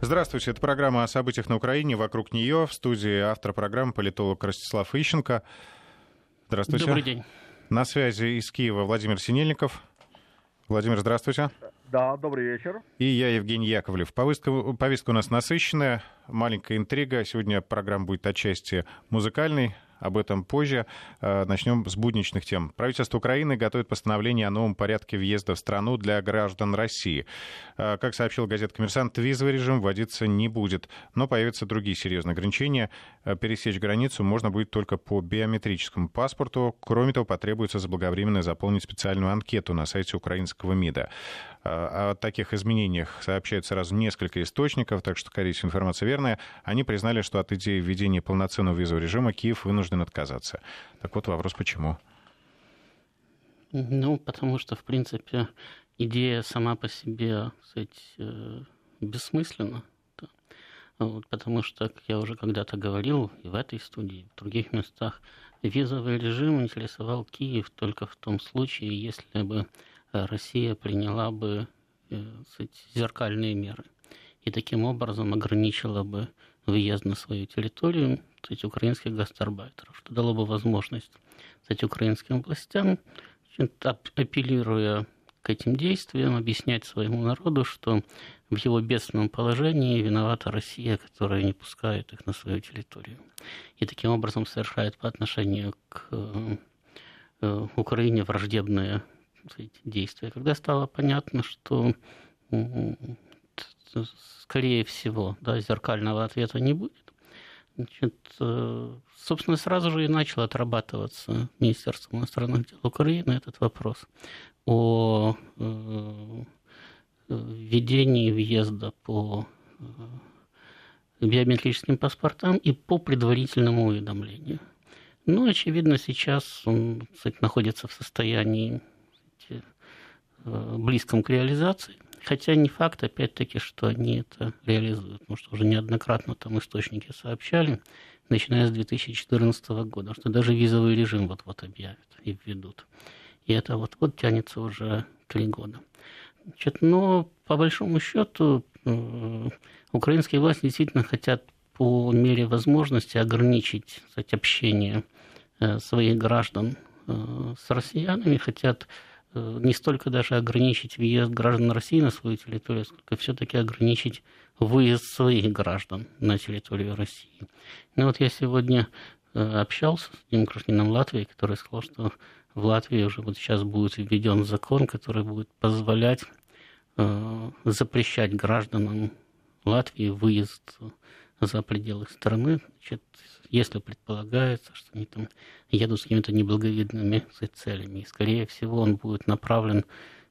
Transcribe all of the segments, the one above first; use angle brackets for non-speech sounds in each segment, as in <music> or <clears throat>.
Здравствуйте, это программа о событиях на Украине, вокруг нее. В студии автор программы политолог Ростислав Ищенко. Здравствуйте. Добрый день. На связи из Киева Владимир Синельников. Владимир, здравствуйте. Да, добрый вечер. И я, Евгений Яковлев. Повестка, повестка у нас насыщенная, маленькая интрига. Сегодня программа будет отчасти музыкальной, об этом позже. Э, начнем с будничных тем. Правительство Украины готовит постановление о новом порядке въезда в страну для граждан России. Э, как сообщил газета «Коммерсант», визовый режим вводиться не будет, но появятся другие серьезные ограничения. Э, пересечь границу можно будет только по биометрическому паспорту. Кроме того, потребуется заблаговременно заполнить специальную анкету на сайте украинского МИДа. О таких изменениях сообщают сразу несколько источников, так что, скорее всего, информация верная. Они признали, что от идеи введения полноценного визового режима Киев вынужден отказаться. Так вот вопрос, почему? Ну, потому что, в принципе, идея сама по себе, кстати, э, бессмысленна. Вот, потому что, как я уже когда-то говорил, и в этой студии, и в других местах, визовый режим интересовал Киев только в том случае, если бы Россия приняла бы сказать, э, зеркальные меры и таким образом ограничила бы въезд на свою территорию кстати, украинских гастарбайтеров, что дало бы возможность кстати, украинским властям, апеллируя к этим действиям, объяснять своему народу, что в его бедственном положении виновата Россия, которая не пускает их на свою территорию. И таким образом совершает по отношению к э, Украине враждебные действия. Когда стало понятно, что скорее всего да, зеркального ответа не будет, значит, э, собственно, сразу же и начал отрабатываться Министерством иностранных дел Украины этот вопрос о э, введении въезда по э, биометрическим паспортам и по предварительному уведомлению. Ну, очевидно, сейчас он кстати, находится в состоянии близком к реализации. Хотя не факт, опять-таки, что они это реализуют, потому что уже неоднократно там источники сообщали, начиная с 2014 года, что даже визовый режим вот-вот объявят и введут. И это вот-вот тянется уже три года. Значит, но по большому счету э, украинские власти действительно хотят по мере возможности ограничить кстати, общение э, своих граждан э, с россиянами, хотят Э, не столько даже ограничить въезд граждан России на свою территорию, сколько все-таки ограничить выезд своих граждан на территорию России. Ну вот я сегодня э, общался с одним гражданином Латвии, который сказал, что в Латвии уже вот сейчас будет введен закон, который будет позволять э, запрещать гражданам Латвии выезд за пределы страны, значит, если предполагается, что они там едут с какими-то неблаговидными целями. И, скорее всего, он будет направлен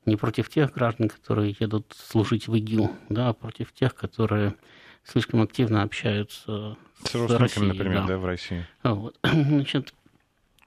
не против тех граждан, которые едут служить в ИГИЛ, да, а против тех, которые слишком активно общаются с, с Россией. например, да. да, в России. Вот. <clears throat> Значит,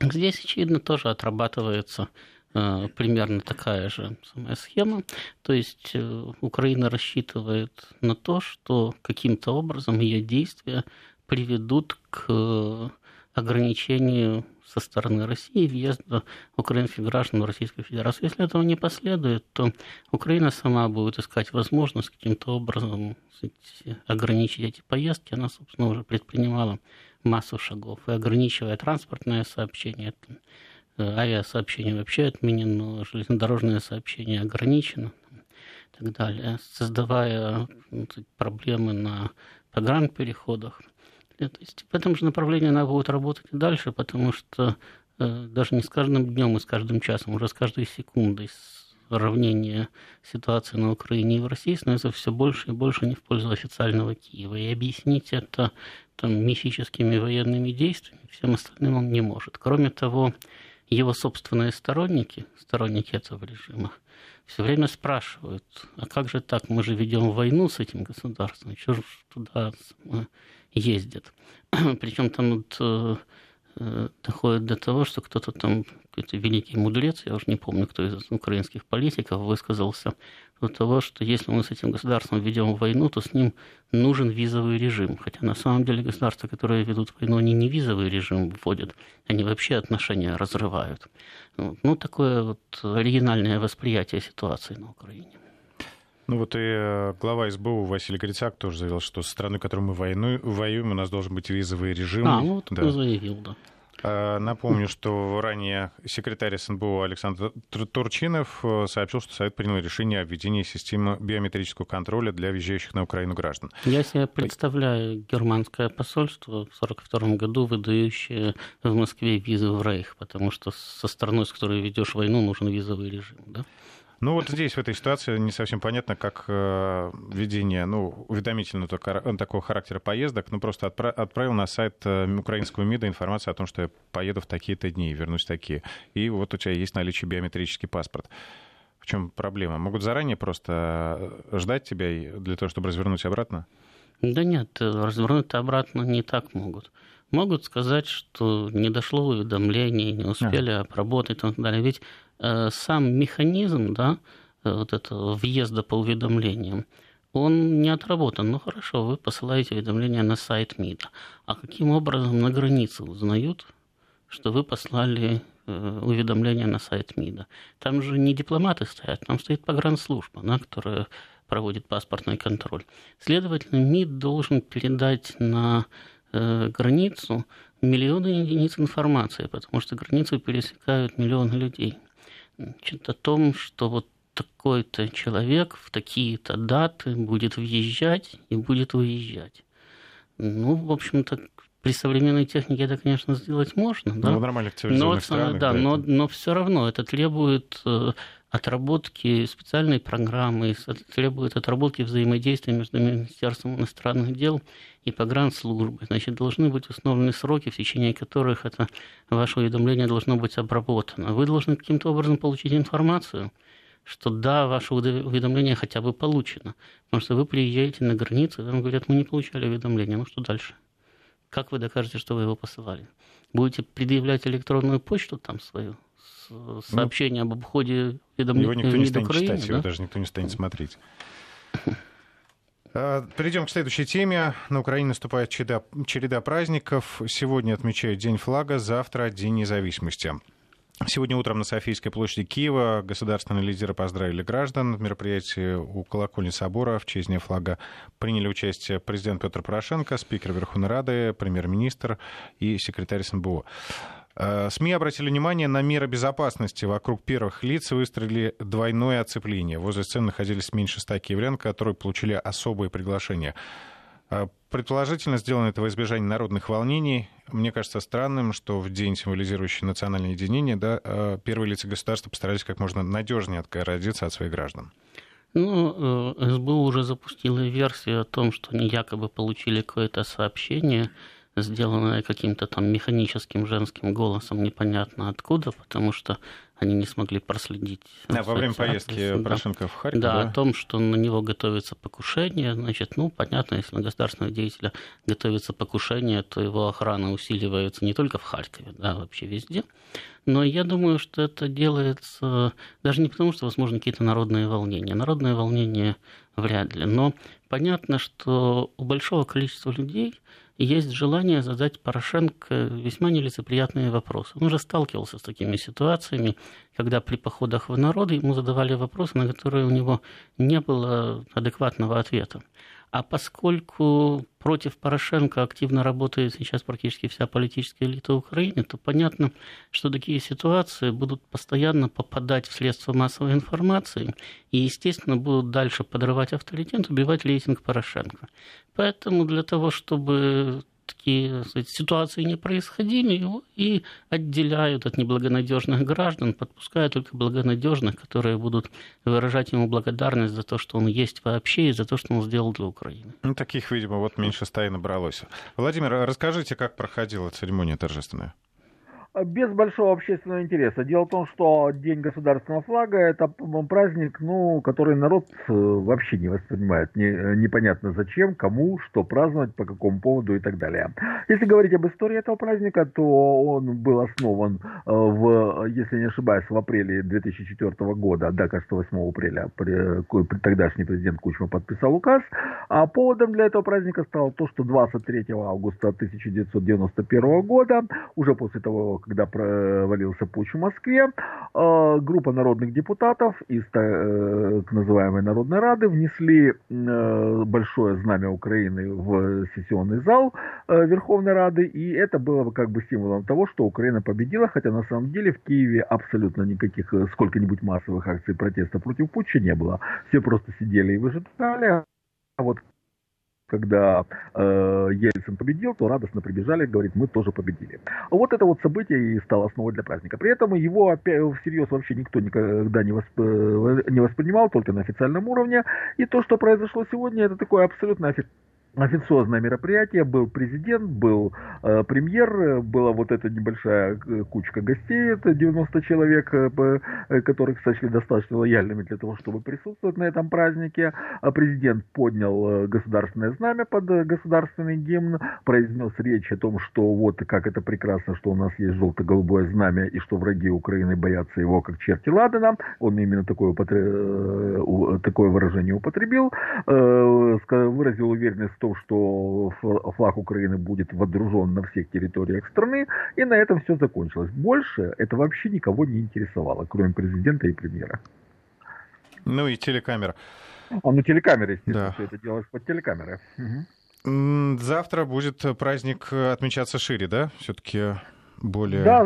здесь, очевидно, тоже отрабатывается примерно такая же самая схема. То есть э, Украина рассчитывает на то, что каким-то образом ее действия приведут к э, ограничению со стороны России въезда украинских граждан в Российскую Федерацию. Если этого не последует, то Украина сама будет искать возможность каким-то образом ограничить эти поездки. Она, собственно, уже предпринимала массу шагов. И ограничивая транспортное сообщение, э, авиасообщение вообще отменено, железнодорожное сообщение ограничено и так далее, создавая ну, проблемы на погранпереходах. То есть в этом же направлении она будет работать и дальше, потому что э, даже не с каждым днем и с каждым часом, уже с каждой секундой сравнение ситуации на Украине и в России становится все больше и больше не в пользу официального Киева. И объяснить это там, мифическими военными действиями всем остальным он не может. Кроме того, его собственные сторонники, сторонники этого режима, все время спрашивают, а как же так, мы же ведем войну с этим государством, что же туда ездят. <clears throat> Причем там вот, э, э, доходит до того, что кто-то там, какой-то великий мудрец, я уже не помню, кто из украинских политиков, высказался до того, что если мы с этим государством ведем войну, то с ним нужен визовый режим. Хотя на самом деле государства, которые ведут войну, они не визовый режим вводят, они вообще отношения разрывают. Ну, такое вот оригинальное восприятие ситуации на Украине. Ну вот и э, глава СБУ Василий Грицак тоже заявил, что со страной, которой мы воюем, у нас должен быть визовый режим. А, ну вот да. он заявил, да. А, напомню, что ранее секретарь СНБО Александр Турчинов э, сообщил, что Совет принял решение о введении системы биометрического контроля для въезжающих на Украину граждан. Я себе представляю германское посольство в 1942 году, выдающее в Москве визы в Рейх, потому что со страной, с которой ведешь войну, нужен визовый режим. Да? Ну вот здесь, в этой ситуации, не совсем понятно, как э, введение ну, уведомительного такого характера поездок. Ну просто отправ, отправил на сайт э, украинского МИДа информацию о том, что я поеду в такие-то дни и вернусь такие. И вот у тебя есть наличие биометрический паспорт. В чем проблема? Могут заранее просто э, ждать тебя для того, чтобы развернуть обратно? Да нет, развернуть обратно не так могут. Могут сказать, что не дошло уведомление, не успели а. обработать и так далее. Ведь Э, сам механизм да, э, вот этого въезда по уведомлениям, он не отработан. Ну хорошо, вы посылаете уведомление на сайт МИДа. А каким образом на границе узнают, что вы послали э, уведомление на сайт МИДа? Там же не дипломаты стоят, там стоит погранслужба, да, которая проводит паспортный контроль. Следовательно, МИД должен передать на границу миллионы единиц информации, потому что границу пересекают миллионы людей значит, о том, что вот такой-то человек в такие-то даты будет въезжать и будет выезжать. Ну, в общем-то, при современной технике это, конечно, сделать можно. Да? Ну, в нормальных цивилизованных но, странах. Да, да но, но все равно это требует э, отработки специальной программы, требует отработки взаимодействия между Министерством иностранных дел и погранслужбой. Значит, должны быть установлены сроки, в течение которых это ваше уведомление должно быть обработано. Вы должны каким-то образом получить информацию, что да, ваше уведомление хотя бы получено. Потому что вы приезжаете на границу, и вам говорят, мы не получали уведомление, ну что дальше? Как вы докажете, что вы его посылали? Будете предъявлять электронную почту там свою? Сообщение ну, об обходе уведомления Его никто не станет Украины, читать, да? его даже никто не станет смотреть. А, перейдем к следующей теме. На Украине наступает череда, череда праздников. Сегодня отмечают День флага, завтра День независимости. Сегодня утром на Софийской площади Киева государственные лидеры поздравили граждан. В мероприятии у колокольни собора в честь Дня флага приняли участие президент Петр Порошенко, спикер Верховной Рады, премьер-министр и секретарь СНБО. Э, СМИ обратили внимание на меры безопасности. Вокруг первых лиц выстроили двойное оцепление. Возле сцены находились меньше ста киевлян, которые получили особые приглашения. Э, предположительно, сделано это во избежание народных волнений. Мне кажется странным, что в день, символизирующий национальное единение, да, э, первые лица государства постарались как можно надежнее отгородиться от своих граждан. Ну, СБУ уже запустила версию о том, что они якобы получили какое-то сообщение сделанное каким-то там механическим женским голосом, непонятно откуда, потому что они не смогли проследить. Да, во время поездки да. Порошенко в Харьков. Да, да, о том, что на него готовится покушение. Значит, ну, понятно, если на государственного деятеля готовится покушение, то его охрана усиливается не только в Харькове, да, вообще везде. Но я думаю, что это делается даже не потому, что, возможно, какие-то народные волнения. Народные волнения вряд ли. Но понятно, что у большого количества людей есть желание задать Порошенко весьма нелицеприятные вопросы. Он уже сталкивался с такими ситуациями, когда при походах в народы ему задавали вопросы, на которые у него не было адекватного ответа. А поскольку против Порошенко активно работает сейчас практически вся политическая элита Украины, то понятно, что такие ситуации будут постоянно попадать в средства массовой информации и, естественно, будут дальше подрывать авторитет, убивать рейтинг Порошенко. Поэтому для того, чтобы такие сказать, ситуации не происходили, его и отделяют от неблагонадежных граждан, подпуская только благонадежных, которые будут выражать ему благодарность за то, что он есть вообще, и за то, что он сделал для Украины. Ну, таких, видимо, вот меньше стаи набралось. Владимир, а расскажите, как проходила церемония торжественная? Без большого общественного интереса. Дело в том, что День государственного флага – это праздник, ну, который народ э, вообще не воспринимает. Не, непонятно зачем, кому, что праздновать, по какому поводу и так далее. Если говорить об истории этого праздника, то он был основан э, в, если не ошибаюсь, в апреле 2004 года, да, кажется, 8 апреля, при, при, тогдашний президент Кучма подписал указ. А поводом для этого праздника стало то, что 23 августа 1991 года, уже после того, когда провалился путь в Москве, э, группа народных депутатов из так называемой Народной Рады внесли большое знамя Украины в сессионный зал Верховной Рады, и это было как бы символом того, что Украина победила, хотя на самом деле в Киеве абсолютно никаких сколько-нибудь массовых акций протеста против путча не было. Все просто сидели и выжидали. А вот когда э, Ельцин победил, то радостно прибежали, говорит, мы тоже победили. Вот это вот событие и стало основой для праздника. При этом его опять всерьез вообще никто никогда не, восп... Э, не воспринимал, только на официальном уровне. И то, что произошло сегодня, это такое абсолютно официальное официозное мероприятие. Был президент, был э, премьер, была вот эта небольшая э, кучка гостей, это 90 человек, э, э, которых сочли достаточно лояльными для того, чтобы присутствовать на этом празднике. А президент поднял э, государственное знамя под государственный гимн, произнес речь о том, что вот как это прекрасно, что у нас есть желто-голубое знамя и что враги Украины боятся его как черти Ладана. Он именно такое, употреб... такое выражение употребил, выразил уверенность том, что флаг Украины будет водружен на всех территориях страны, и на этом все закончилось. Больше это вообще никого не интересовало, кроме президента и премьера. Ну и телекамера. А, ну телекамеры, естественно, да. все это делалось под телекамеры. Угу. Завтра будет праздник отмечаться шире, да? Все-таки более да.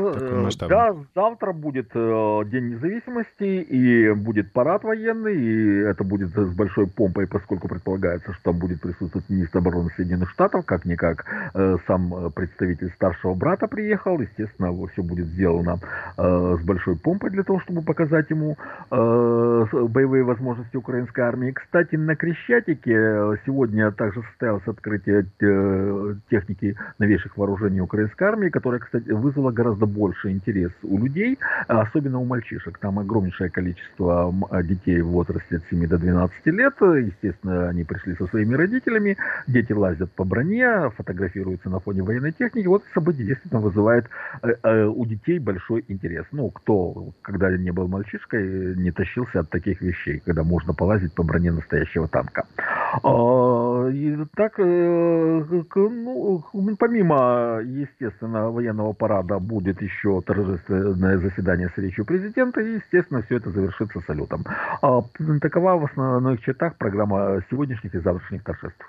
Да, завтра будет э, День независимости, и будет парад военный, и это будет с большой помпой, поскольку предполагается, что там будет присутствовать министр обороны Соединенных Штатов, как-никак э, сам представитель старшего брата приехал, естественно, все будет сделано э, с большой помпой для того, чтобы показать ему э, боевые возможности украинской армии. Кстати, на Крещатике сегодня также состоялось открытие э, техники новейших вооружений украинской армии, которая, кстати, вызвало гораздо больше интерес у людей, особенно у мальчишек. Там огромнейшее количество детей в возрасте от 7 до 12 лет. Естественно, они пришли со своими родителями. Дети лазят по броне, фотографируются на фоне военной техники. Вот событие действительно вызывает э, э, у детей большой интерес. Ну, кто, когда не был мальчишкой, не тащился от таких вещей, когда можно полазить по броне настоящего танка. А, и так, э, ну, помимо, естественно, военного парада будет еще торжественное заседание с речью президента, и, естественно, все это завершится салютом. А, такова в основных чертах программа сегодняшних и завтрашних торжеств.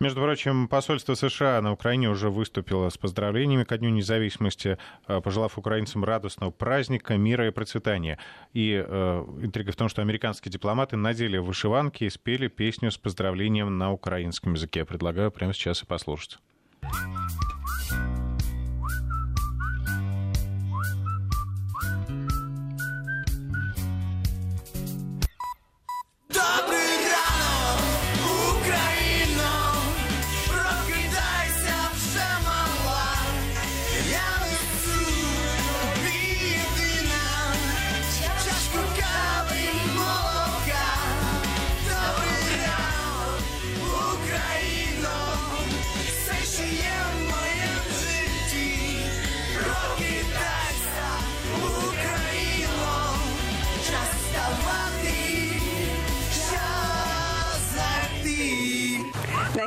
Между прочим, посольство США на Украине уже выступило с поздравлениями ко Дню независимости, э, пожелав украинцам радостного праздника, мира и процветания. И э, интрига в том, что американские дипломаты надели вышиванки и спели песню с поздравлением на украинском языке. Предлагаю прямо сейчас и послушать.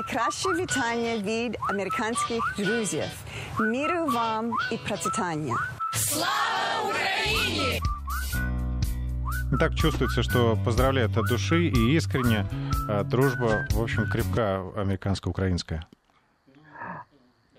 Найкраще вітання від американських друзів. Міру вам і процвітання. Слава Украине! Так чувствуется, что поздравляют от души и искренне. А дружба, в общем, крепка американско-украинская.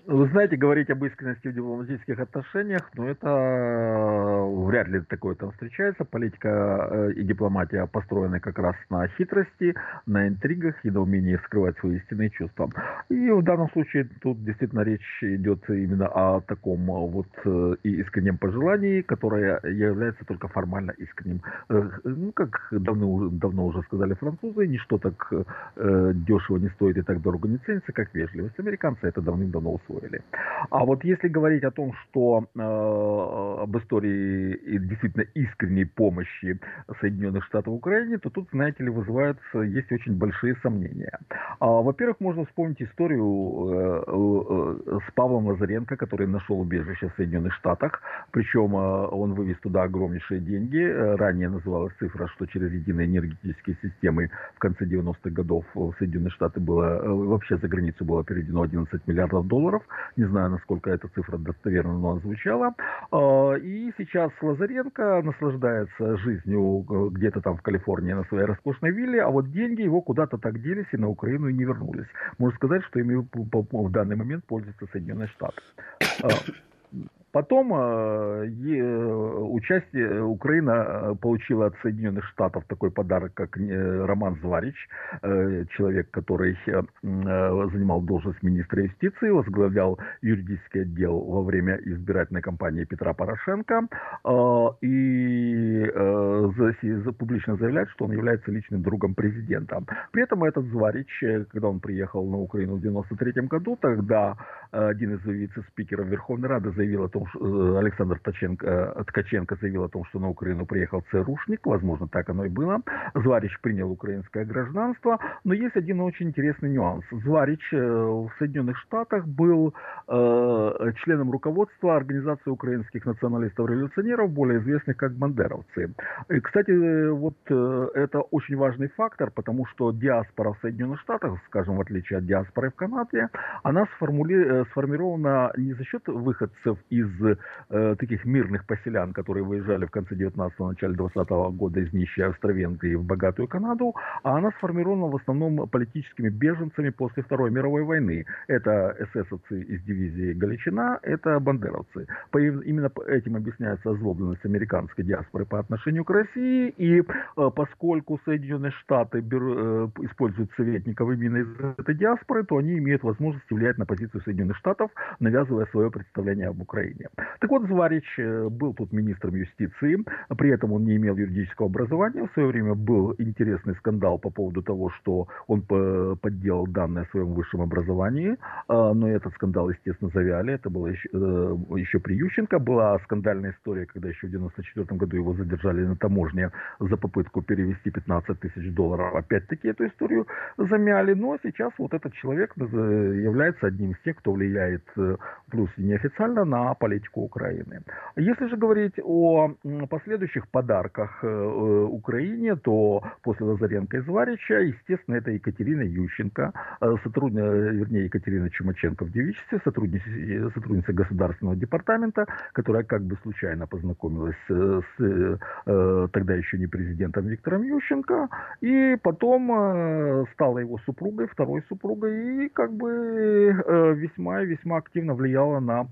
Вы знаете, говорить об искренности в дипломатических отношениях, ну это э, вряд ли такое там встречается. Политика э, и дипломатия построены как раз на хитрости, на интригах и на умении скрывать свои истинные чувства. И в данном случае тут действительно речь идет именно о таком э, вот искреннем пожелании, которое является только формально искренним. Ну, как давно, давно уже сказали французы, ничто так дешево не стоит и так дорого не ценится, как вежливость. Американцы это давным-давно усвоили усвоили. А вот если говорить о том, что э, об истории и действительно искренней помощи Соединенных Штатов Украине, то тут, знаете ли, вызываются, есть очень большие сомнения. А, во-первых, можно вспомнить историю э, э, с Павлом Лазаренко, который нашел убежище в Соединенных Штатах, причем э, он вывез туда огромнейшие деньги. Э, ранее называлась цифра, что через единые энергетические системы в конце 90-х годов в Соединенные Штаты было, э, вообще за границу было переведено 11 миллиардов долларов. Не знаю, насколько эта цифра достоверна, но звучала. А, и сейчас Лазаренко наслаждается жизнью э, где-то там в Калифорнии на своей роскошной вилле, а вот деньги его куда-то так делись и на Украину и не вернулись. Можно сказать, что ими в данный момент пользуются Соединенные Штаты. Потом э, участие Украина э, получила от Соединенных Штатов такой подарок, как э, Роман Зварич, э, человек, который э, занимал должность министра юстиции, возглавлял юридический отдел во время избирательной кампании Петра Порошенко э, и э, за, публично заявляет, что он является личным другом президента. При этом этот Зварич, э, когда он приехал на Украину в 1993 году, тогда э, один из вице-спикеров Верховной Рады заявил о том, э, Александр Ткаченко, э, Ткаченко заявил о том, что на Украину приехал ЦРУшник, возможно, так оно и было. Зварич принял украинское гражданство, но есть один очень интересный нюанс. Зварич э, в Соединенных Штатах был членом руководства Организации украинских националистов-революционеров, более известных как бандеровцы. И, кстати, вот это очень важный фактор, потому что диаспора в Соединенных Штатах, скажем, в отличие от диаспоры в Канаде, она сформули... сформирована не за счет выходцев из э, таких мирных поселян, которые выезжали в конце 19-го, начале 20 -го года из нищей Австро-Венгрии в богатую Канаду, а она сформирована в основном политическими беженцами после Второй мировой войны. Это эсэсовцы из дивизии Галичина, это бандеровцы. По, именно этим объясняется озлобленность американской диаспоры по отношению к России, и э, поскольку Соединенные Штаты беру, э, используют советников именно из этой диаспоры, то они имеют возможность влиять на позицию Соединенных Штатов, навязывая свое представление об Украине. Так вот, Зварич э, был тут министром юстиции, при этом он не имел юридического образования. В свое время был интересный скандал по поводу того, что он подделал данные о своем высшем образовании, а, но этот скандал, естественно, завяли. Это было еще, э, еще при Ющенко. Была скандальная история, когда еще в 1994 году его задержали на таможне за попытку перевести 15 тысяч долларов. Опять-таки эту историю замяли, но сейчас вот этот человек э, является одним из тех, кто влияет, плюс неофициально, на политику политику Украины. Если же говорить о последующих подарках э, э, Украине, то после Лазаренко и Зварича, естественно, это Екатерина Ющенко, э, сотрудница, вернее, Екатерина Чумаченко в девичестве, сотрудница, сотрудница Государственного департамента, которая как бы случайно познакомилась с тогда еще не президентом Виктором Ющенко, и потом стала его супругой, второй супругой, и как бы весьма и весьма активно влияла на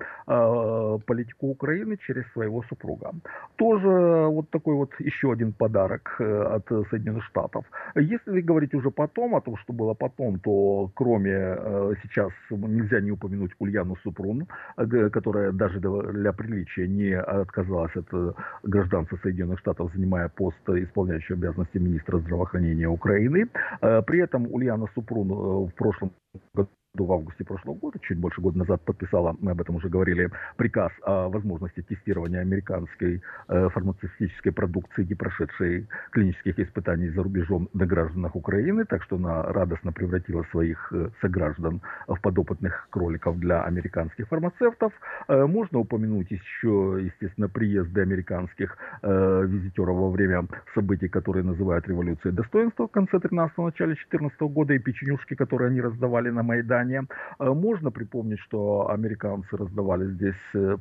политику Украины через своего супруга. Тоже вот такой вот еще один подарок э, от Соединенных Штатов. Если говорить уже потом, о том, что было потом, то кроме э, сейчас нельзя не упомянуть Ульяну Супрун, э, которая даже для приличия не отказалась от гражданства Соединенных Штатов, занимая пост исполняющего обязанности министра здравоохранения Украины. При этом Ульяна Супрун в прошлом году в августе прошлого года, чуть больше года назад подписала, мы об этом уже говорили, приказ о возможности тестирования американской э, фармацевтической продукции, не прошедшей клинических испытаний за рубежом на гражданах Украины, так что она радостно превратила своих э, сограждан в подопытных кроликов для американских фармацевтов. Э, можно упомянуть еще, естественно, приезды американских визитеров во время событий, которые называют революцией достоинства в конце 13-го, начале 14 -го года и печенюшки, которые они раздавали на Майдане Британия. Э, можно припомнить, что американцы раздавали здесь, э,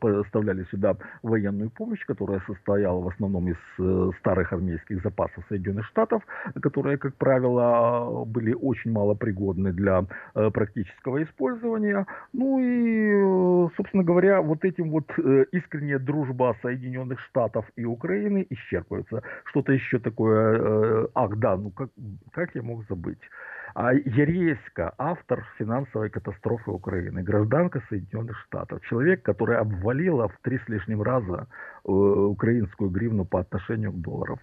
поставляли сюда военную помощь, которая состояла в основном из э, старых армейских запасов Соединенных Штатов, которые, как правило, были очень малопригодны для практического использования. Ну и, собственно говоря, вот этим вот искренняя дружба Соединенных Штатов и Украины исчерпывается. Что-то еще такое, ах да, ну как, как я мог забыть? А Яреська, автор финансовой катастрофы Украины, гражданка Соединенных Штатов, человек, который обвалила в три с лишним раза э, украинскую гривну по отношению к доллару.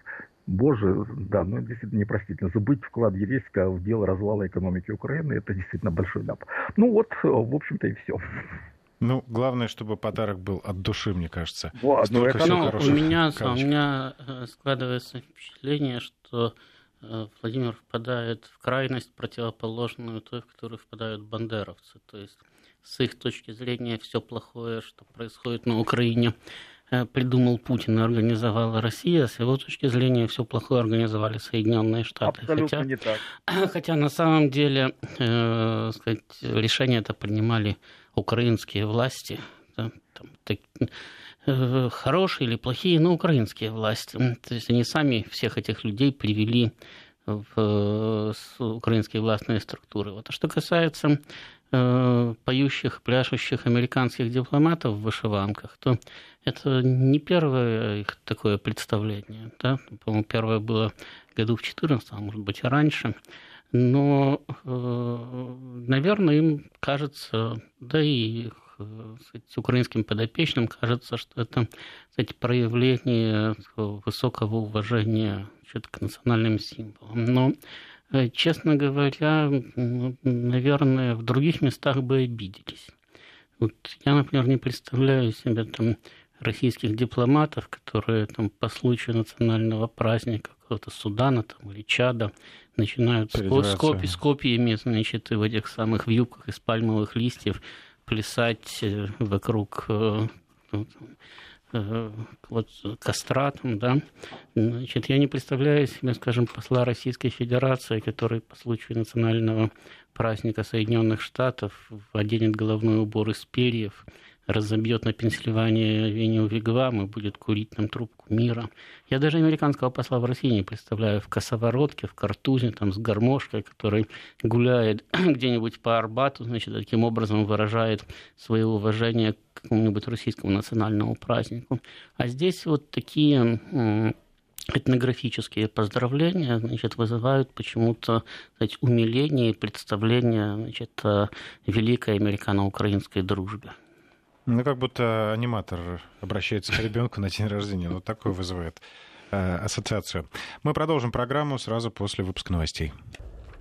Боже, да, ну действительно непростительно. Забыть вклад Ереська в дело развала экономики Украины, это действительно большой ляп. Ну вот, в общем-то и все. Ну, главное, чтобы подарок был от души, мне кажется. Вот, ну, это, ну, у меня, у меня э, складывается впечатление, что Э, Владимир впадает в крайность противоположную той, в которую впадают бандеровцы. То есть с их точки зрения все плохое, что происходит на Украине, э, придумал Путин и организовала Россия, с его точки зрения все плохое организовали Соединенные Штаты. Абсолютно хотя, не так. <clears throat> Хотя на самом деле э, сказать, решение это принимали украинские власти. Да, там, так, э, хорошие или плохие, но украинские власти. То есть они сами всех этих людей привели в украинские властные структуры. Вот. А что касается Э, поющих, пляшущих американских дипломатов в вышиванках, то это не первое их такое представление. Да? По-моему, первое было году в 14 а может быть, и раньше. Но, э, наверное, им кажется, да и э, сказать, украинским подопечным кажется, что это кстати, проявление высокого уважения к национальным символам. Но Э, честно говоря, наверное, в других местах бы обиделись. Вот я, например, не представляю себе там российских дипломатов, которые там по случаю национального праздника какого-то Судана там, или Чада начинают с, копи, с копиями, значит, в этих самых вьюках из пальмовых листьев плясать э, вокруг э, Э, вот кастратом, да, значит, я не представляю себе, скажем, посла Российской Федерации, который по случаю национального праздника Соединенных Штатов оденет головной убор из перьев, разобьет на Пенсильвании авеню Вигвам и будет курить там трубку мира. Я даже американского посла в России не представляю в косоворотке, в картузе, там, с гармошкой, который гуляет <clears throat> где-нибудь по Арбату, значит, таким образом выражает свое уважение к какому-нибудь российскому национальному празднику. А здесь вот такие этнографические поздравления значит, вызывают почему-то сказать, умиление и представление значит, великой американо-украинской дружбе. Ну, как будто аниматор обращается к ребенку на день рождения. Вот такое вызывает э, ассоциацию. Мы продолжим программу сразу после выпуска новостей.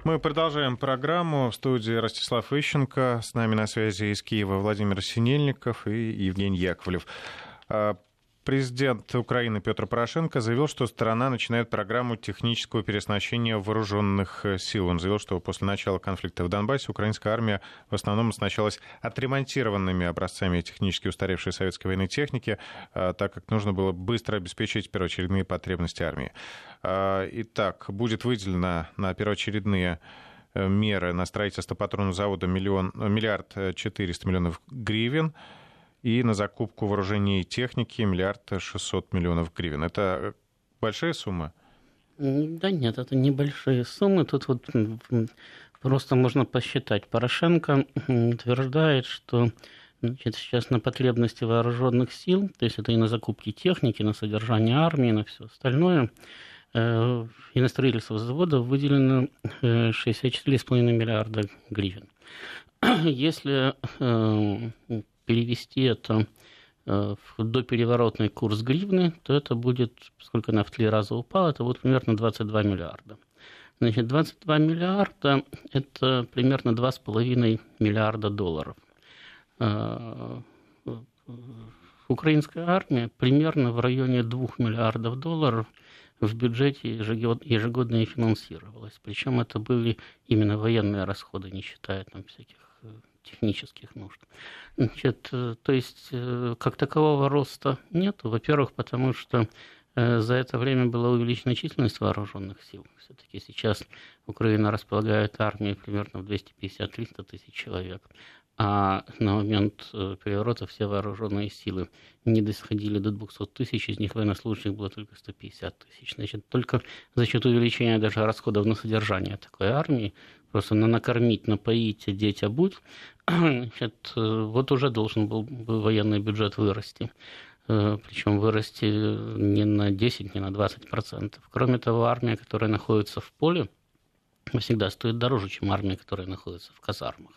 Мы продолжаем программу в студии Ростислав Ищенко. С нами на связи из Киева Владимир Синельников и Евгений Яковлев. А, Президент Украины Петр Порошенко заявил, что страна начинает программу технического переоснащения вооруженных э, сил. Он заявил, что после начала конфликта в Донбассе украинская армия в основном оснащалась отремонтированными образцами технически устаревшей советской военной техники, э, так как нужно было быстро обеспечить первоочередные потребности армии. Э, итак, будет выделено на первоочередные меры на строительство патронного завода миллион, миллиард четыреста миллионов гривен – и на закупку вооружений и техники миллиард шестьсот миллионов гривен. Это большая сумма? Да нет, это небольшие суммы. Тут вот просто можно посчитать. Порошенко утверждает, что значит, сейчас на потребности вооруженных сил, то есть это и на закупки техники, на содержание армии, на все остальное, э, и на строительство завода выделено 64,5 э, миллиарда гривен. <clears throat> Если э, перевести это э, в допереворотный курс гривны, то это будет, поскольку она в три раза упала, это будет примерно 22 миллиарда. Значит, 22 миллиарда – это примерно 2,5 миллиарда долларов. Э, украинская армия примерно в районе 2 миллиардов долларов в бюджете ежегодно и финансировалась. Причем это были именно военные расходы, не считая там всяких э, технических нужд. Значит, э, то есть э, как такового роста нет. Во-первых, потому что э, за это время была увеличена численность вооруженных сил. Все-таки сейчас Украина располагает армией примерно в 250-300 тысяч человек. А на момент переворота все вооруженные силы не досходили до 200 тысяч, из них военнослужащих было только 150 тысяч. Значит, только за счет увеличения даже расходов на содержание такой армии просто на накормить, напоить, одеть, обуть, <clears throat> значит, вот уже должен был военный бюджет вырасти. Э, Причем вырасти не на 10, не на 20 процентов. Кроме того, армия, которая находится в поле, всегда стоит дороже, чем армия, которая находится в казармах.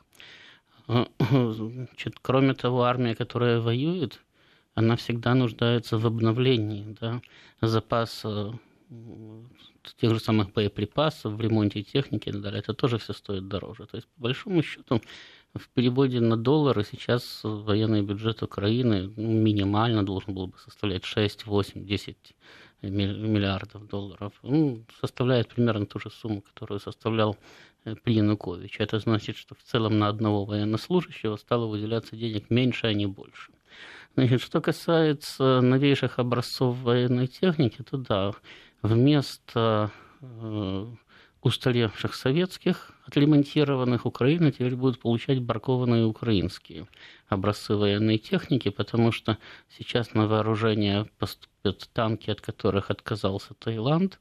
Э, <clears throat> значит, кроме того, армия, которая воюет, она всегда нуждается в обновлении. Да? Запас тех же самых боеприпасов, в ремонте техники и так далее, это тоже все стоит дороже. То есть, по большому счету, в переводе на доллары сейчас военный бюджет Украины ну, минимально должен был бы составлять 6, 8, 10 миллиардов долларов. Ну, составляет примерно ту же сумму, которую составлял э, при Януковиче. Это значит, что в целом на одного военнослужащего стало выделяться денег меньше, а не больше. Значит, что касается новейших образцов военной техники, то да, вместо э, устаревших советских, отремонтированных, Украина теперь будет получать бракованные украинские образцы военной техники, потому что сейчас на вооружение поступят танки, от которых отказался Таиланд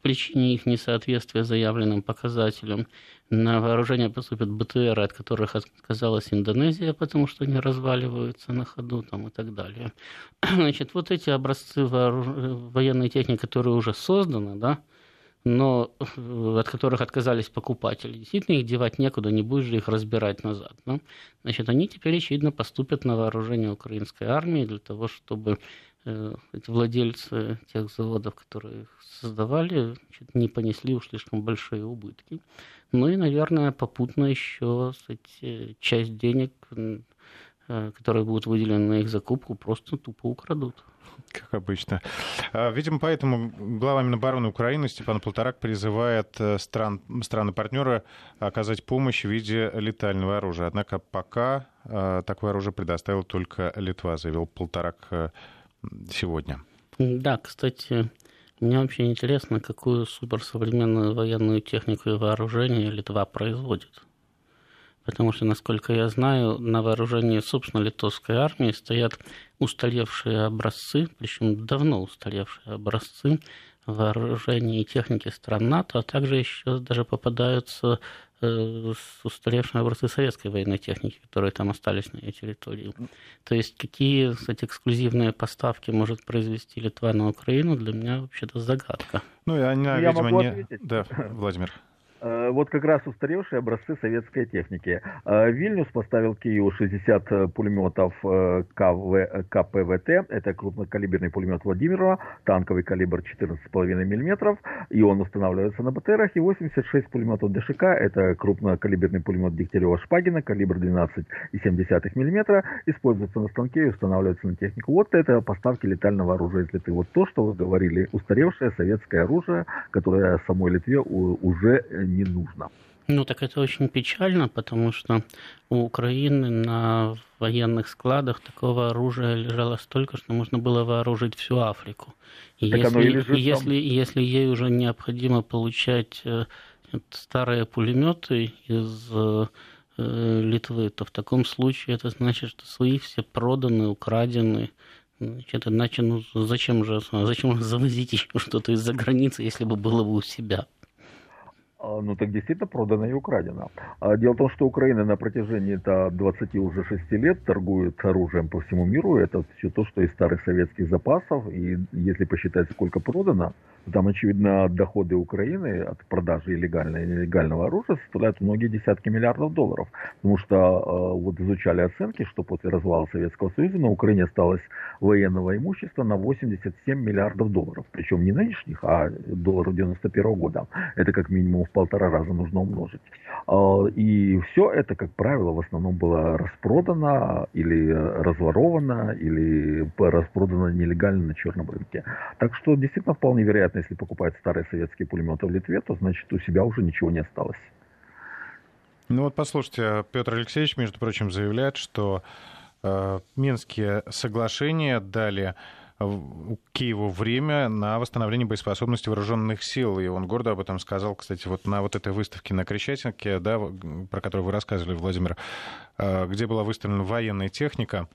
причине их несоответствия заявленным показателям. На вооружение поступят БТР, от которых отказалась Индонезия, потому что они разваливаются на ходу там, и так далее. <clears throat> Значит, вот эти образцы вооруж... военной техники, которые уже созданы, да, но э, от которых отказались покупатели. Действительно, их девать некуда, не будешь же их разбирать назад. Да? Значит, они теперь, очевидно, поступят на вооружение украинской армии для того, чтобы эти владельцы тех заводов, которые их создавали, не понесли уж слишком большие убытки. Ну и, наверное, попутно еще кстати, часть денег, э, которые будут выделены на их закупку, просто тупо украдут. Как обычно. А, видимо, поэтому глава Минобороны Украины Степан Полторак призывает э, стран, страны-партнеры оказать помощь в виде летального оружия. Однако пока э, такое оружие предоставил только Литва, заявил Полторак э, сегодня. Да, кстати, мне вообще интересно, какую суперсовременную военную технику и вооружение Литва производит. Потому что, насколько я знаю, на вооружении, собственно, литовской армии стоят устаревшие образцы, причем давно устаревшие образцы вооружения и техники стран НАТО, а также еще даже попадаются устаревшие образцы советской военной техники, которые там остались на ее территории. То есть какие, кстати, эксклюзивные поставки может произвести Литва на Украину, для меня вообще-то загадка. Ну, и она, Я видимо, могу не... Ответить. Да, Владимир. Э, вот как раз устаревшие образцы советской техники. Э, Вильнюс поставил Киеву 60 э, пулеметов КВ, КПВТ, это крупнокалиберный пулемет Владимирова, танковый калибр 14,5 мм, и он устанавливается на БТРах, и 86 пулеметов ДШК, это крупнокалиберный пулемет Дегтярева-Шпагина, калибр 12,7 мм, используется на станке и устанавливается на технику. Вот это поставки летального оружия из Литвы. Вот то, что вы говорили, устаревшее советское оружие, которое самой Литве уже не нужно. Ну, так это очень печально, потому что у Украины на военных складах такого оружия лежало столько, что можно было вооружить всю Африку. И так если, и если, если ей уже необходимо получать э, старые пулеметы из э, Литвы, то в таком случае это значит, что свои все проданы, украдены. Значит, иначе ну, зачем же зачем завозить еще что-то из-за границы, если бы было бы у себя? А, ну так действительно продано и украдено. А дело в том, что Украина на протяжении -то 20 уже 6 лет торгует оружием по всему миру. Это все то, что из старых советских запасов. И если посчитать, сколько продано, там, очевидно, доходы Украины от продажи илlegального и нелегального оружия составляют многие десятки миллиардов долларов. Потому что э, вот изучали оценки, что после развала Советского Союза на Украине осталось военного имущества на 87 миллиардов долларов. Причем не нынешних, а долларов 91 года. Это как минимум в полтора раза нужно умножить. Э, и все это, как правило, в основном было распродано или разворовано, или распродано нелегально на черном рынке. Так что действительно вполне вероятно, если покупать старые советские пулеметы в Литве, то значит у себя уже ничего не осталось. Ну вот послушайте, Петр Алексеевич, между прочим, заявляет, что э, Минские соглашения дали Киеву время на восстановление боеспособности вооруженных сил. И он гордо об этом сказал, кстати, вот на вот этой выставке на Крещатике, да, про которую вы рассказывали, Владимир, э, где была выставлена военная техника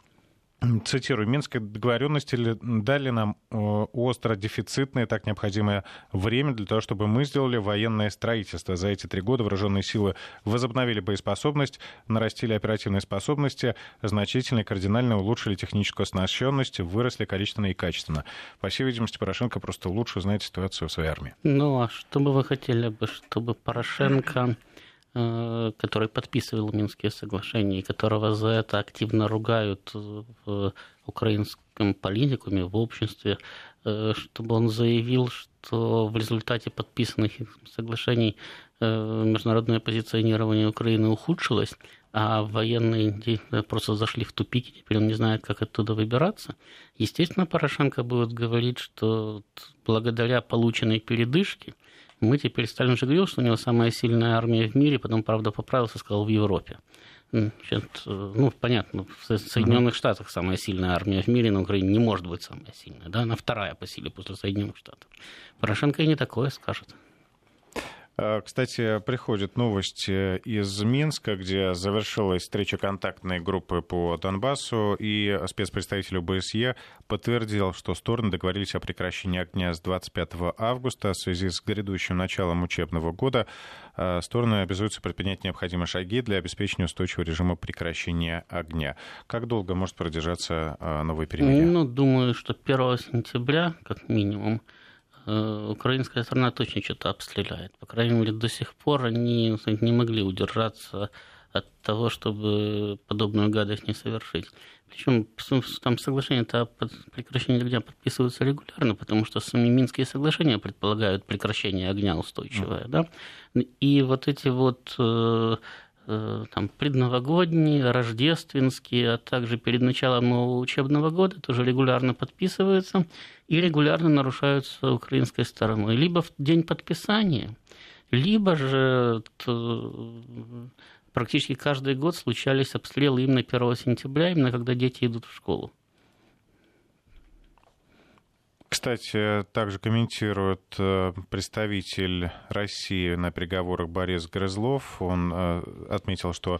цитирую, Минские договоренности дали нам э, остро дефицитное, так необходимое время для того, чтобы мы сделали военное строительство. За эти три года вооруженные силы возобновили боеспособность, нарастили оперативные способности, значительно и кардинально улучшили техническую оснащенность, выросли количественно и качественно. По всей видимости, Порошенко просто лучше знает ситуацию в своей армии. Ну, а что бы вы хотели бы, чтобы Порошенко который подписывал Минские соглашения и которого за это активно ругают в украинском политикуме, в обществе, э, чтобы он заявил, что в результате подписанных соглашений э, международное позиционирование Украины ухудшилось, а военные просто зашли в тупик, и теперь он не знает, как оттуда выбираться. Естественно, Порошенко будет говорить, что благодаря полученной передышке мы теперь, Сталин же говорил, что у него самая сильная армия в мире, потом, правда, поправился, сказал, в Европе. Значит, ну, понятно, в Соединенных uh-huh. Штатах самая сильная армия в мире, на Украине не может быть самая сильная, да, она вторая по силе после Соединенных Штатов. Порошенко и не такое скажет. А, кстати, приходят новости из Минска, где завершилась встреча контактной группы по Донбассу, и спецпредставитель ОБСЕ подтвердил, что стороны договорились о прекращении огня с 25 августа в связи с грядущим началом учебного года. А, стороны обязуются предпринять необходимые шаги для обеспечения устойчивого режима прекращения огня. Как долго может продержаться новое перемирие? Ну, думаю, что 1 сентября, как минимум, Э, украинская сторона точно что-то обстреляет. По крайней мере, до сих пор они не могли удержаться от того, чтобы подобную гадость не совершить. Причем там соглашения-то о прекращении огня подписываются регулярно, потому что сами Минские соглашения предполагают прекращение огня устойчивое. Да? И вот эти вот э, Э, там, предновогодние, рождественские, а также перед началом нового учебного года тоже регулярно подписываются и регулярно нарушаются украинской стороной. Либо в день подписания, либо же практически каждый год случались обстрелы именно 1 сентября, именно когда дети идут в школу. Кстати, также комментирует э, представитель России на переговорах Борис Грызлов. Он э, отметил, что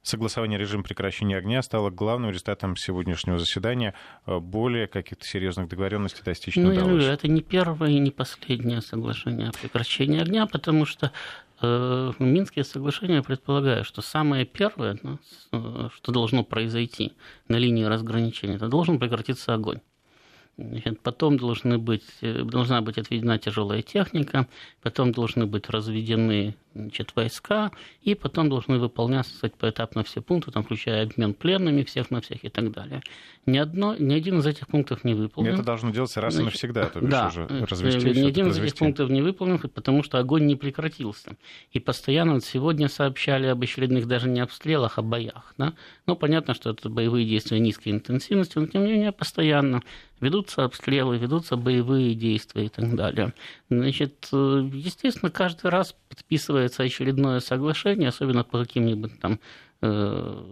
согласование режима прекращения огня стало главным результатом сегодняшнего заседания. Э, более каких-то серьезных договоренностей достичь не ну, удалось. Это не первое и не последнее соглашение о прекращении огня, потому что э, Минские соглашения предполагают, что самое первое, ну, что должно произойти на линии разграничения, это должен прекратиться огонь. Значит, потом должны быть, э, должна быть отведена тяжелая техника, потом должны быть разведены значит, войска, и потом должны выполняться кстати, поэтапно все пункты, там, включая обмен пленными всех на всех и так далее. Ни, одно, ни один из этих пунктов не выполнен. Это должно делаться раз значит, и навсегда, то бишь да, уже э, развести. Ни один из этих пунктов не выполнен, потому что огонь не прекратился. И постоянно вот сегодня сообщали об очередных даже не обстрелах, а боях. Да? Ну, понятно, что это боевые действия низкой интенсивности, но тем не менее постоянно ведутся обстрелы, ведутся боевые действия и так далее. Значит, э, естественно, каждый раз подписывается очередное соглашение, особенно по каким-нибудь там э,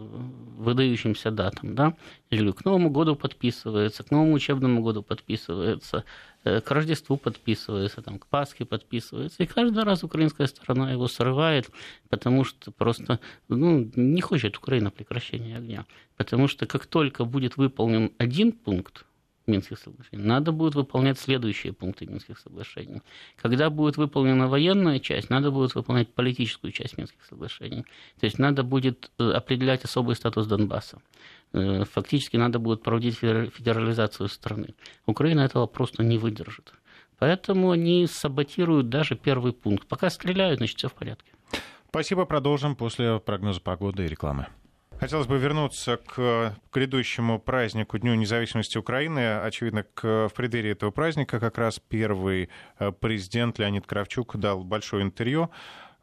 выдающимся датам, да, или к Новому году подписывается, к новому учебному году подписывается, э, к Рождеству подписывается, там, к Пасхе подписывается, и каждый раз украинская сторона его срывает, потому что просто ну, не хочет Украина прекращения огня, потому что как только будет выполнен один пункт, Минских соглашений, надо будет выполнять следующие пункты Минских соглашений. Когда будет выполнена военная часть, надо будет выполнять политическую часть Минских соглашений. То есть надо будет э, определять особый статус Донбасса. Э, фактически надо будет проводить федерализацию страны. Украина этого просто не выдержит. Поэтому они саботируют даже первый пункт. Пока стреляют, значит, все в порядке. Спасибо. Продолжим после прогноза погоды и рекламы. Хотелось бы вернуться к грядущему празднику Дню независимости Украины. Очевидно, к, в преддверии этого праздника как раз первый э, президент Леонид Кравчук дал большое интервью.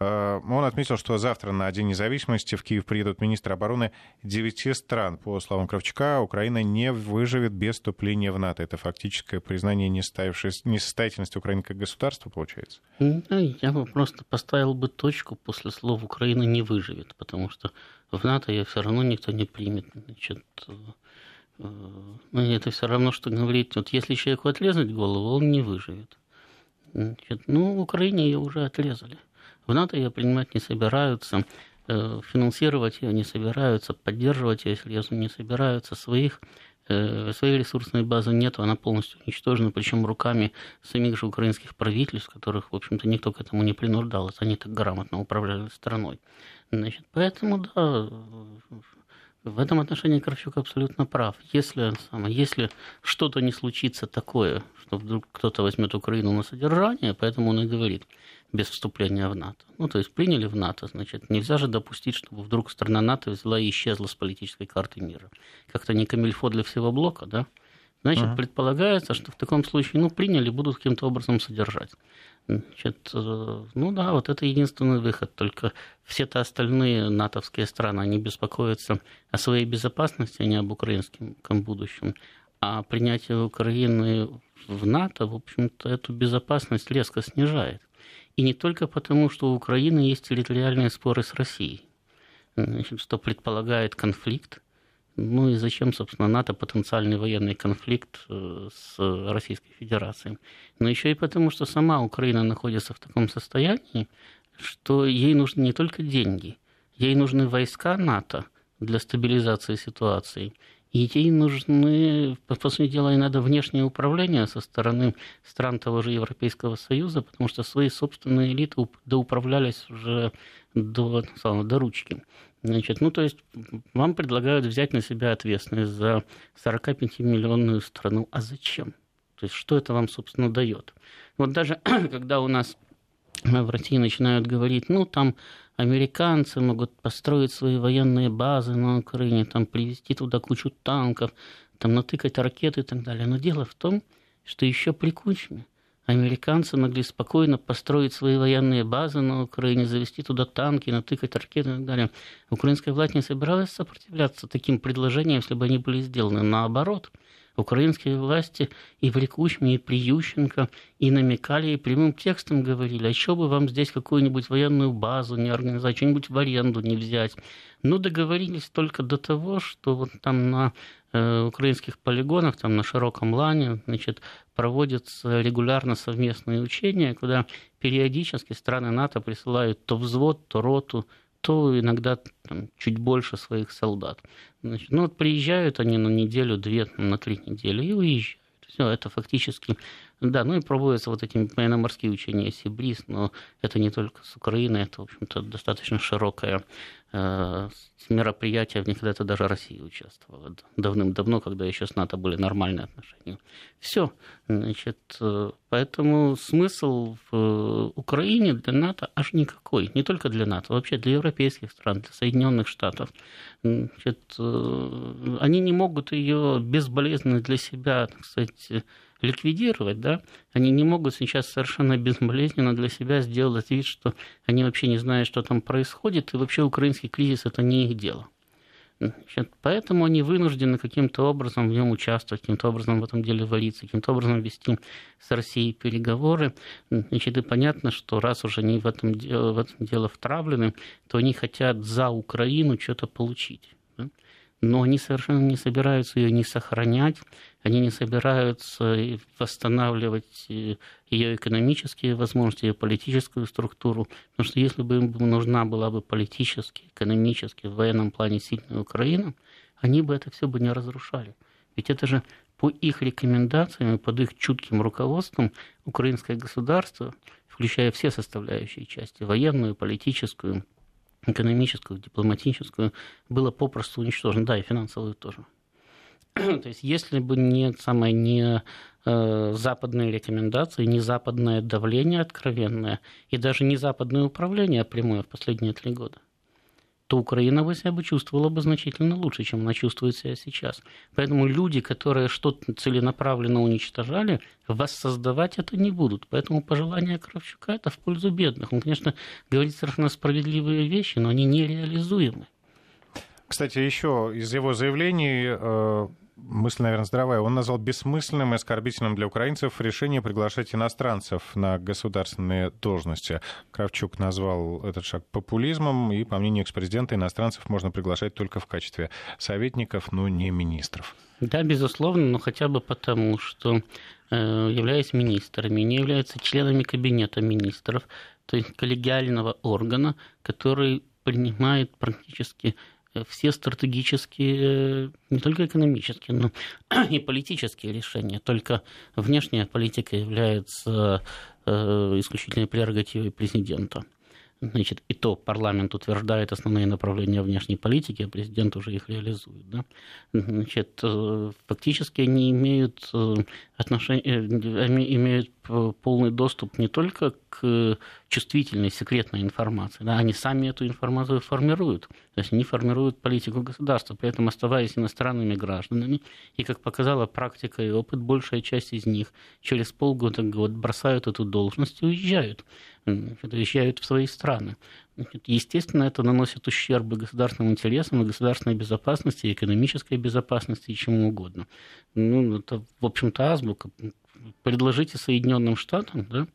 Э, он отметил, что завтра на День независимости в Киев приедут министры обороны девяти стран. По словам Кравчука, Украина не выживет без вступления в НАТО. Это фактическое признание несостоятельности Украины как государства, получается? Я бы просто поставил бы точку после слов «Украина не выживет», потому что в НАТО ее все равно никто не примет. Значит, э, ну, это все равно, что говорить, вот если человеку отрезать голову, он не выживет. Значит, ну, в Украине ее уже отрезали. В НАТО ее принимать не собираются, э, финансировать ее не собираются, поддерживать ее серьезно не собираются, своих э, своей ресурсной базы нет, она полностью уничтожена, причем руками самих же украинских правительств, которых, в общем-то, никто к этому не принуждал, они так грамотно управляли страной. Значит, поэтому, да, в этом отношении Кравчук абсолютно прав. Если, если что-то не случится такое, что вдруг кто-то возьмет Украину на содержание, поэтому он и говорит, без вступления в НАТО. Ну, то есть приняли в НАТО, значит, нельзя же допустить, чтобы вдруг страна НАТО взяла и исчезла с политической карты мира. Как-то не камильфо для всего блока, да? Значит, uh-huh. предполагается, что в таком случае, ну, приняли, будут каким-то образом содержать. Значит, э, ну да, вот это единственный выход. Только все-то остальные натовские страны, они беспокоятся о своей безопасности, а не об украинском будущем. А принятие Украины в НАТО, в общем-то, эту безопасность резко снижает. И не только потому, что у Украины есть территориальные споры с Россией. значит, что предполагает конфликт. Ну и зачем, собственно, НАТО потенциальный военный конфликт э, с Российской Федерацией? Но еще и потому, что сама Украина находится в таком состоянии, что ей нужны не только деньги, ей нужны войска НАТО для стабилизации ситуации – и ей нужны, по сути дела, и надо внешнее управление со стороны стран того же Европейского Союза, потому что свои собственные элиты доуправлялись уже до, до ручки. Значит, ну, то есть вам предлагают взять на себя ответственность за 45-миллионную страну. А зачем? То есть что это вам, собственно, дает? Вот даже <clears throat> когда у нас в России начинают говорить, ну, там американцы могут построить свои военные базы на Украине, там привезти туда кучу танков, там натыкать ракеты и так далее. Но дело в том, что еще при Кучме американцы могли спокойно построить свои военные базы на Украине, завести туда танки, натыкать ракеты и так далее. Украинская власть не собиралась сопротивляться таким предложениям, если бы они были сделаны. Наоборот – украинские власти и при Кучме, и при Ющенко и намекали, и прямым текстом говорили, а что бы вам здесь какую-нибудь военную базу не организовать, что-нибудь в аренду не взять. Ну, договорились только до того, что вот там на э, украинских полигонах, там на широком лане, значит, проводятся регулярно совместные учения, куда периодически страны НАТО присылают то взвод, то роту, то иногда там, чуть больше своих солдат. Значит, ну вот приезжают они на неделю, две, на три недели и уезжают. Все, это фактически да, ну и проводятся вот эти военно-морские учения Сибриз, но это не только с Украины, это, в общем-то, достаточно широкое э, мероприятие, в них когда-то даже Россия участвовала давным-давно, когда еще с НАТО были нормальные отношения. Все, значит, э, поэтому смысл в э, Украине для НАТО аж никакой, не только для НАТО, вообще для европейских стран, для Соединенных Штатов. Значит, э, они не могут ее безболезненно для себя, так сказать, ликвидировать, да, они не могут сейчас совершенно безболезненно для себя сделать вид, что они вообще не знают, что там происходит, и вообще украинский кризис – это не их дело. Значит, поэтому они вынуждены каким-то образом в нем участвовать, каким-то образом в этом деле вариться, каким-то образом вести с Россией переговоры. Значит, и понятно, что раз уже они в этом, в этом дело втравлены, то они хотят за Украину что-то получить но они совершенно не собираются ее не сохранять, они не собираются восстанавливать э, ее экономические возможности, ее политическую структуру, потому что если бы им нужна была бы политически, экономически, в военном плане сильная Украина, они бы это все бы не разрушали. Ведь это же по их рекомендациям, под их чутким руководством украинское государство, включая все составляющие части, военную, политическую, экономическую, дипломатическую, было попросту уничтожено, да, и финансовую тоже. <clears throat> То есть, если бы не самое не э, западные рекомендации, не западное давление откровенное и даже не западное управление прямое в последние три года, то Украина бы себя бы чувствовала бы значительно лучше, чем она чувствует себя сейчас. Поэтому люди, которые что-то целенаправленно уничтожали, воссоздавать это не будут. Поэтому пожелание Кравчука – это в пользу бедных. Он, конечно, говорит совершенно справедливые вещи, но они нереализуемы. Кстати, еще из его заявлений э, мысль, наверное, здравая. Он назвал бессмысленным и оскорбительным для украинцев решение приглашать иностранцев на государственные должности. Кравчук назвал этот шаг популизмом, и, по мнению экс-президента, иностранцев можно приглашать только в качестве советников, но не министров. Да, безусловно, но хотя бы потому, что э, являясь министрами, не являются членами кабинета министров, то есть коллегиального органа, который принимает практически все стратегические, не только экономические, но <clears throat> и политические решения. Только внешняя политика является э, исключительной прерогативой президента. Значит, и то парламент утверждает основные направления внешней политики, а президент уже их реализует. Да? Значит, э, фактически они имеют, э, отношение, имеют полный доступ не только к чувствительной секретной информации, да, они сами эту информацию формируют. То есть они формируют политику государства, при этом оставаясь иностранными гражданами. И, как показала практика и опыт, большая часть из них через полгода год бросают эту должность и уезжают. Уезжают в свои страны. Естественно, это наносит ущерб государственным интересам, и государственной безопасности, и экономической безопасности, и чему угодно. Ну, это, в общем-то, азбука. Предложите Соединенным Штатам да,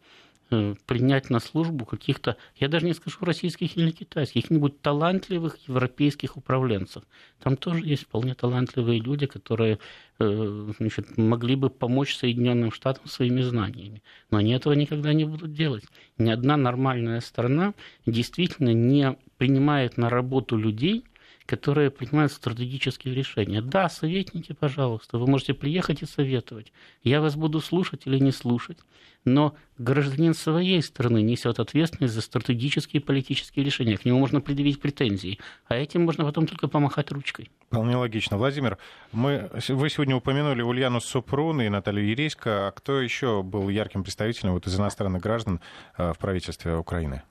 э, принять на службу каких-то, я даже не скажу российских или китайских, каких-нибудь талантливых европейских управленцев. Там тоже есть вполне талантливые люди, которые э, значит, могли бы помочь Соединенным Штатам своими знаниями. Но они этого никогда не будут делать. Ни одна нормальная страна действительно не принимает на работу людей, которые принимают стратегические решения. Да, советники, пожалуйста, вы можете приехать и советовать. Я вас буду слушать или не слушать. Но гражданин своей страны несет ответственность за стратегические и политические решения. К нему можно предъявить претензии, а этим можно потом только помахать ручкой. Вполне логично. Владимир, мы, вы сегодня упомянули Ульяну Супрун и Наталью Ерейско. А кто еще был ярким представителем вот из иностранных граждан э, в правительстве Украины?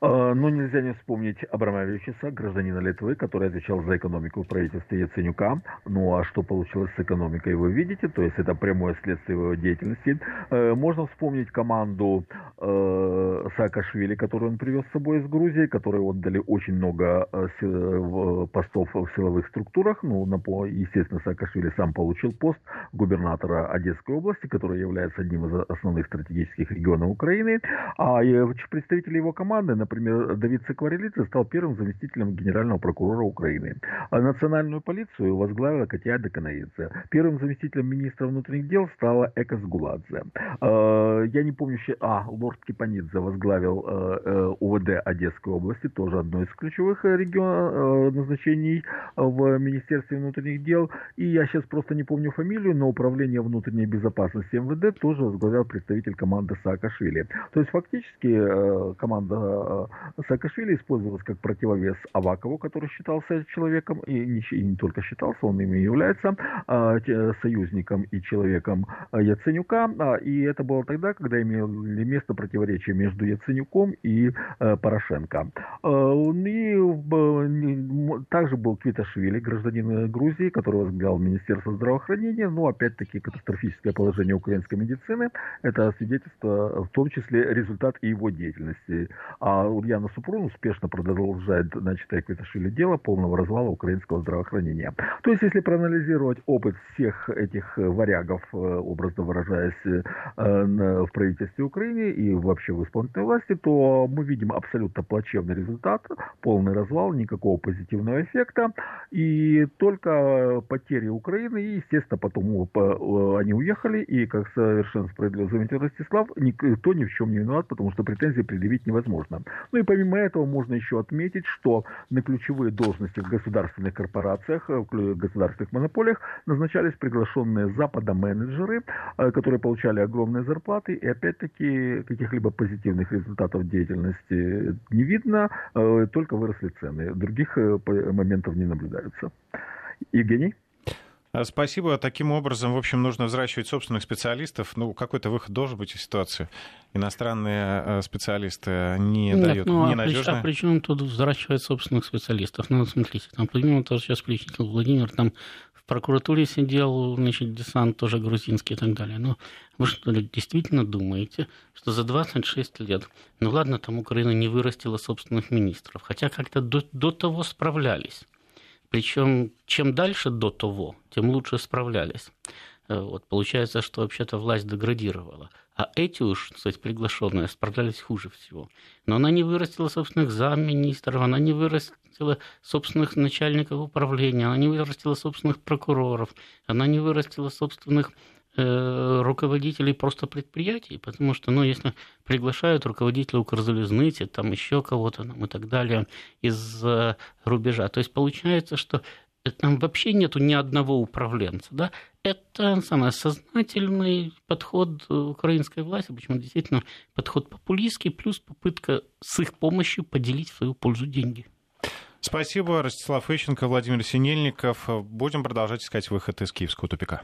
А, ну, нельзя не вспомнить Абрамовича, гражданина Литвы, который отвечал за экономику в правительстве Яценюка. Ну, а что получилось с экономикой, вы видите, то есть это прямое следствие его деятельности. Э, можно вспомнить команду э, Саакашвили, которую он привез с собой из Грузии, которые отдали очень много э, постов в силовых структурах. Ну, естественно, Саакашвили сам получил пост губернатора Одесской области, который является одним из основных стратегических регионов Украины. А представители его команды Украины, например, Давид Сакварелидзе стал первым заместителем генерального прокурора Украины. А национальную полицию возглавила Катя Деканаидзе. Первым заместителем министра внутренних дел стала Экос Гуладзе. А, я не помню, а, лорд Кипанидзе возглавил э, э, УВД Одесской области, тоже одно из ключевых э, назначений в Министерстве внутренних дел. И я сейчас просто не помню фамилию, но управление внутренней безопасности МВД тоже возглавлял представитель команды Саакашвили. То есть фактически команда Саакашвили использовалась как противовес Авакову, который считался человеком, и не, и не только считался, он ими является, а, союзником и человеком Яценюка. А, и это было тогда, когда имели место противоречие между Яценюком и э, Порошенко. А, и также был Квиташвили, гражданин Грузии, который возглавлял Министерство здравоохранения. Но опять-таки катастрофическое положение украинской медицины – это свидетельство, в том числе результат и его деятельности. А Ульяна Супрун успешно продолжает начатое Квиташвили дело полного развала украинского здравоохранения. То есть, если проанализировать опыт всех этих варягов, э, образно выражаясь, э, в правительстве Украины и вообще в исполнительной власти, то мы видим абсолютно плачевный результат, полный развал, никакого позитивного эффекта, и только потери Украины, и, естественно, потом э, они уехали, и, как совершенно справедливо заметил Ростислав, никто ни в чем не виноват, потому что претензии предъявить невозможно важно. Ну и помимо этого можно еще отметить, что на ключевые должности в государственных корпорациях, э, в государственных монополиях назначались приглашенные с Запада менеджеры, э, которые получали огромные зарплаты, и опять-таки каких-либо позитивных результатов деятельности не видно, э, только выросли цены. Других моментов не наблюдаются. Евгений? А, спасибо. Таким образом, в общем, нужно взращивать собственных специалистов. Ну, какой-то выход должен быть из ситуации. Иностранные э, специалисты не Нет, дают ну, ненадежные. А при чем тут взращивать собственных специалистов? Ну, смотрите, там, того, сейчас перечислил Владимир, там в прокуратуре сидел, значит, десант тоже грузинский и так далее. Но вы что ли действительно думаете, что за 26 лет, ну ладно, там Украина не вырастила собственных министров, хотя как-то до, до того справлялись. Причем чем дальше до того, тем лучше справлялись. Э, вот, получается, что вообще-то власть деградировала. А эти уж, кстати, приглашенные справлялись хуже всего. Но она не вырастила собственных замминистров, она не вырастила собственных начальников управления, она не вырастила собственных прокуроров, она не вырастила собственных руководителей просто предприятий, потому что, ну, если приглашают руководителя Укрзалезницы, там еще кого-то там, и так далее из рубежа, то есть получается, что там вообще нету ни одного управленца, да, это самый сознательный подход украинской власти, почему действительно подход популистский, плюс попытка с их помощью поделить в свою пользу деньги. Спасибо, Ростислав Ищенко, Владимир Синельников. Будем продолжать искать выход из киевского тупика.